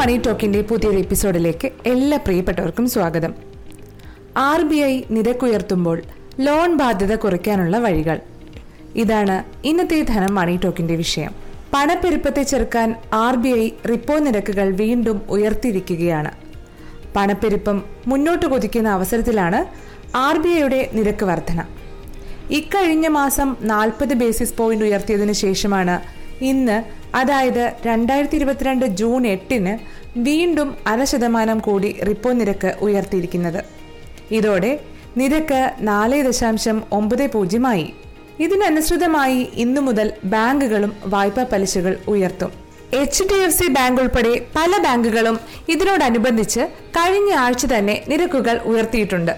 മണി ടോക്കിന്റെ പുതിയൊരു എപ്പിസോഡിലേക്ക് എല്ലാ പ്രിയപ്പെട്ടവർക്കും സ്വാഗതം. ആർ ബി ഐ നിരക്കുയർത്തുമ്പോൾ ലോൺ ബാധ്യത കുറയ്ക്കാനുള്ള വഴികൾ. ഇതാണ് ഇന്നത്തെ ധനം മണി ടോക്കിന്റെ വിഷയം. പണപ്പെരുപ്പത്തെ ചെറുക്കാൻ ആർ ബി ഐ റിപ്പോ നിരക്കുകൾ വീണ്ടും ഉയർത്തിയിരിക്കുകയാണ്. പണപ്പെരുപ്പം മുന്നോട്ട് കുതിക്കുന്ന അവസരത്തിലാണ് ആർ ബി ഐയുടെ നിരക്ക് വർധന. ഇക്കഴിഞ്ഞ മാസം നാൽപ്പത് ബേസിസ് പോയിന്റ് ഉയർത്തിയതിനു ശേഷമാണ് ഇന്ന് അതായത് രണ്ടായിരത്തി ഇരുപത്തിരണ്ട് ജൂൺ എട്ടിന് വീണ്ടും അര ശതമാനം കൂടി റിപ്പോ നിരക്ക് ഉയർത്തിയിരിക്കുന്നത്. ഇതോടെ നിരക്ക് നാല് ദശാംശം ഒമ്പത് പൂജ്യമായി. ഇതിനനുസൃതമായി ഇന്നു മുതൽ ബാങ്കുകളും വായ്പാ പലിശകൾ ഉയർത്തും. H D F C bank ഉൾപ്പെടെ പല ബാങ്കുകളും ഇതിനോടനുബന്ധിച്ച് കഴിഞ്ഞ ആഴ്ച തന്നെ നിരക്കുകൾ ഉയർത്തിയിട്ടുണ്ട്.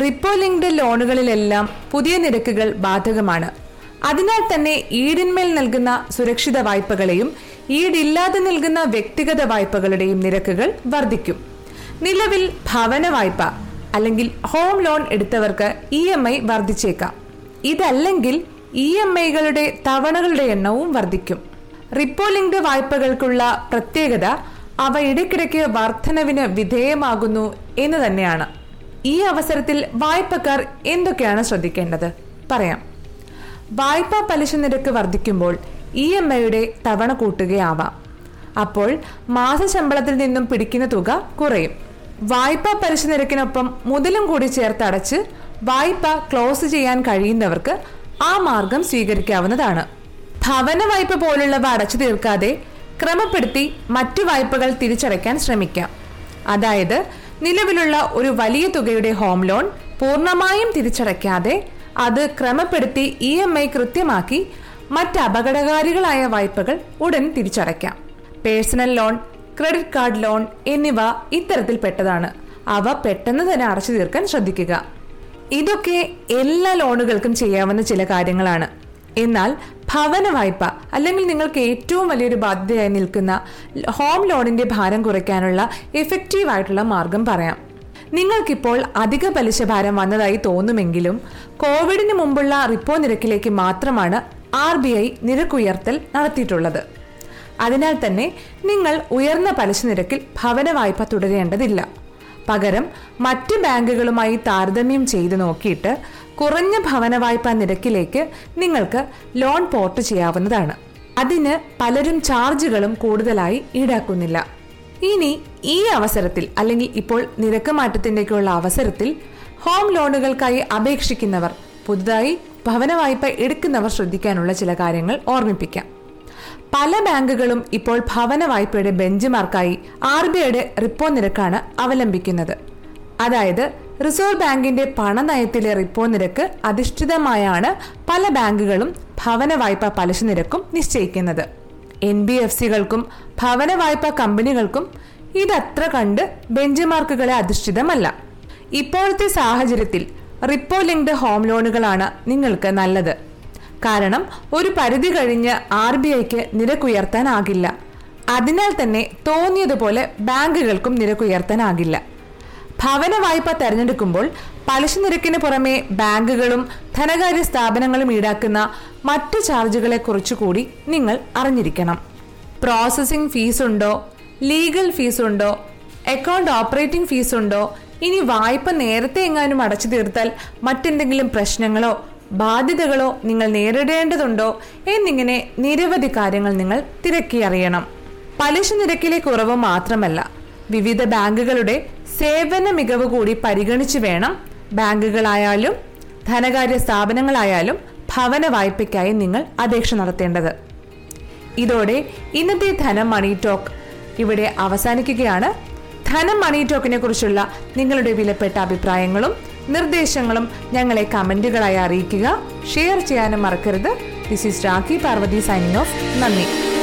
റിപ്പോ ലിങ്ക്ഡ് ലോണുകളിലെല്ലാം പുതിയ നിരക്കുകൾ ബാധകമാണ്. അതിനാൽ തന്നെ ഈടിന്മേൽ നൽകുന്ന സുരക്ഷിത വായ്പകളെയും ഈടില്ലാതെ നൽകുന്ന വ്യക്തിഗത വായ്പകളുടെയും നിരക്കുകൾ വർദ്ധിക്കും. നിലവിൽ ഭവന വായ്പ അല്ലെങ്കിൽ ഹോം ലോൺ എടുത്തവർക്ക് ഇ എം ഐ വർദ്ധിച്ചേക്കാം. ഇതല്ലെങ്കിൽ ഇ എം ഐകളുടെ തവണകളുടെ എണ്ണവും വർദ്ധിക്കും. റിപ്പോ ലിങ്ക്ഡ് വായ്പകൾക്കുള്ള പ്രത്യേകത അവ ഇടയ്ക്കിടയ്ക്ക് വർധനവിന് വിധേയമാകുന്നു എന്ന് തന്നെയാണ്. ഈ അവസരത്തിൽ വായ്പക്കാർ എന്തൊക്കെയാണ് ശ്രദ്ധിക്കേണ്ടത്? പറയാം. വായ്പാ പലിശ നിരക്ക് വർദ്ധിക്കുമ്പോൾ ഇ എം ഐയുടെ തവണ കൂട്ടുകയാവാം. അപ്പോൾ മാസശമ്പളത്തിൽ നിന്നും പിടിക്കുന്ന തുക കുറയും. വായ്പാ പലിശ നിരക്കിനൊപ്പം മുതലും കൂടി ചേർത്ത് അടച്ച് വായ്പ ക്ലോസ് ചെയ്യാൻ കഴിയുന്നവർക്ക് ആ മാർഗം സ്വീകരിക്കാവുന്നതാണ്. ഭവന വായ്പ പോലുള്ളവ അടച്ചു തീർക്കാതെ ക്രമപ്പെടുത്തി മറ്റു വായ്പകൾ തിരിച്ചടയ്ക്കാൻ ശ്രമിക്കാം. അതായത് നിലവിലുള്ള ഒരു വലിയ തുകയുടെ ഹോം ലോൺ പൂർണമായും തിരിച്ചടയ്ക്കാതെ അത് ക്രമപ്പെടുത്തി ഇ എം ഐ കൃത്യമാക്കി മറ്റ് അപകടകാരികളായ വായ്പകൾ ഉടൻ തിരിച്ചടയ്ക്കാം. Personal loan credit card loan എന്നിവ ഇത്തരത്തിൽപ്പെട്ടതാണ്. അവ പെട്ടെന്ന് തന്നെ അടച്ചു തീർക്കാൻ ശ്രദ്ധിക്കുക. ഇതൊക്കെ എല്ലാ ലോണുകൾക്കും ചെയ്യാവുന്ന ചില കാര്യങ്ങളാണ്. എന്നാൽ ഭവന വായ്പ അല്ലെങ്കിൽ നിങ്ങൾക്ക് ഏറ്റവും വലിയൊരു ബാധ്യതയായി നിൽക്കുന്ന ഹോം ലോണിന്റെ ഭാരം കുറയ്ക്കാനുള്ള എഫക്റ്റീവ് ആയിട്ടുള്ള മാർഗം പറയാം. നിങ്ങൾക്കിപ്പോൾ അധിക പലിശ ഭാരം വന്നതായി തോന്നുമെങ്കിലും കോവിഡിന് മുമ്പുള്ള റിപ്പോ നിരക്കിലേക്ക് മാത്രമാണ് ആർ ബി ഐ നിരക്കുയർത്തൽ നടത്തിയിട്ടുള്ളത്. അതിനാൽ തന്നെ നിങ്ങൾ ഉയർന്ന പലിശ നിരക്കിൽ ഭവന വായ്പ തുടരേണ്ടതില്ല. പകരം മറ്റ് ബാങ്കുകളുമായി താരതമ്യം ചെയ്ത് നോക്കിയിട്ട് കുറഞ്ഞ ഭവന വായ്പ നിരക്കിലേക്ക് നിങ്ങൾക്ക് ലോൺ പോർട്ട് ചെയ്യാവുന്നതാണ്. അതിന് പലരും ചാർജുകളും കൂടുതലായി ഈടാക്കുന്നില്ല. ഇനി ഈ അവസരത്തിൽ അല്ലെങ്കിൽ ഇപ്പോൾ നിരക്ക് മാറ്റത്തിന്റെയൊക്കെയുള്ള അവസരത്തിൽ ഹോം ലോണുകൾക്കായി അപേക്ഷിക്കുന്നവർ പുതുതായി ഭവന വായ്പ എടുക്കുന്നവർ ശ്രദ്ധിക്കാനുള്ള ചില കാര്യങ്ങൾ ഓർമ്മിപ്പിക്കാം. പല ബാങ്കുകളും ഇപ്പോൾ ഭവന വായ്പയുടെ ബെഞ്ച് മാർക്കായി ആർ ബി ഐയുടെ റിപ്പോ നിരക്കാണ് അവലംബിക്കുന്നത്. അതായത് റിസർവ് ബാങ്കിന്റെ പണനയത്തിലെ റിപ്പോ നിരക്ക് അധിഷ്ഠിതമായാണ് പല ബാങ്കുകളും ഭവന വായ്പ പലിശ നിരക്കും നിശ്ചയിക്കുന്നത്. എൻ ബി എഫ് സികൾക്കും ഭവന വായ്പാ കമ്പനികൾക്കും ഇതത്ര കണ്ട് ബെഞ്ച് മാർക്കുകളെ അധിഷ്ഠിതമല്ല. ഇപ്പോഴത്തെ സാഹചര്യത്തിൽ റിപ്പോ ലിങ്ക്ഡ് ഹോം ലോണുകളാണ് നിങ്ങൾക്ക് നല്ലത്. കാരണം ഒരു പരിധി കഴിഞ്ഞ് ആർ ബി ഐക്ക് നിരക്കുയർത്താനാകില്ല. അതിനാൽ തന്നെ തോന്നിയതുപോലെ ബാങ്കുകൾക്കും നിരക്കുയർത്താനാകില്ല. ഭവന വായ്പ തെരഞ്ഞെടുക്കുമ്പോൾ പലിശ നിരക്കിന് പുറമെ ബാങ്കുകളും ധനകാര്യ സ്ഥാപനങ്ങളും ഈടാക്കുന്ന മറ്റ് ചാർജുകളെ കുറിച്ചുകൂടി നിങ്ങൾ അറിഞ്ഞിരിക്കണം. പ്രോസസ്സിംഗ് ഉണ്ടോ ലീഗൽ ഫീസ് ഉണ്ടോ അക്കൗണ്ട് ഓപ്പറേറ്റിംഗ് ഫീസ് ഉണ്ടോ ഇനി വായ്പ നേരത്തെ എങ്ങാനും അടച്ചു തീർത്താൽ മറ്റെന്തെങ്കിലും പ്രശ്നങ്ങളോ ബാധ്യതകളോ നിങ്ങൾ നേരിടേണ്ടതുണ്ടോ എന്നിങ്ങനെ നിരവധി കാര്യങ്ങൾ നിങ്ങൾ തിരക്കി അറിയണം പലിശ നിരക്കിലെ കുറവ് മാത്രമല്ല വിവിധ ബാങ്കുകളുടെ സേവന മികവ് കൂടി പരിഗണിച്ചു വേണം ബാങ്കുകളായാലും ധനകാര്യ സ്ഥാപനങ്ങളായാലും ഭവന വായ്പയ്ക്കായി നിങ്ങൾ അപേക്ഷ നടത്തേണ്ടത്. ഇതോടെ ഇന്നത്തെ ധനം മണി ടോക്ക് ഇവിടെ അവസാനിക്കുകയാണ്. ധനം മണി ടോക്കിനെ കുറിച്ചുള്ള നിങ്ങളുടെ വിലപ്പെട്ട അഭിപ്രായങ്ങളും നിർദ്ദേശങ്ങളും ഞങ്ങളെ കമന്റുകളായി അറിയിക്കുക. ഷെയർ ചെയ്യാനും മറക്കരുത്. This is Rakhi Parvathi signing off നന്ദി.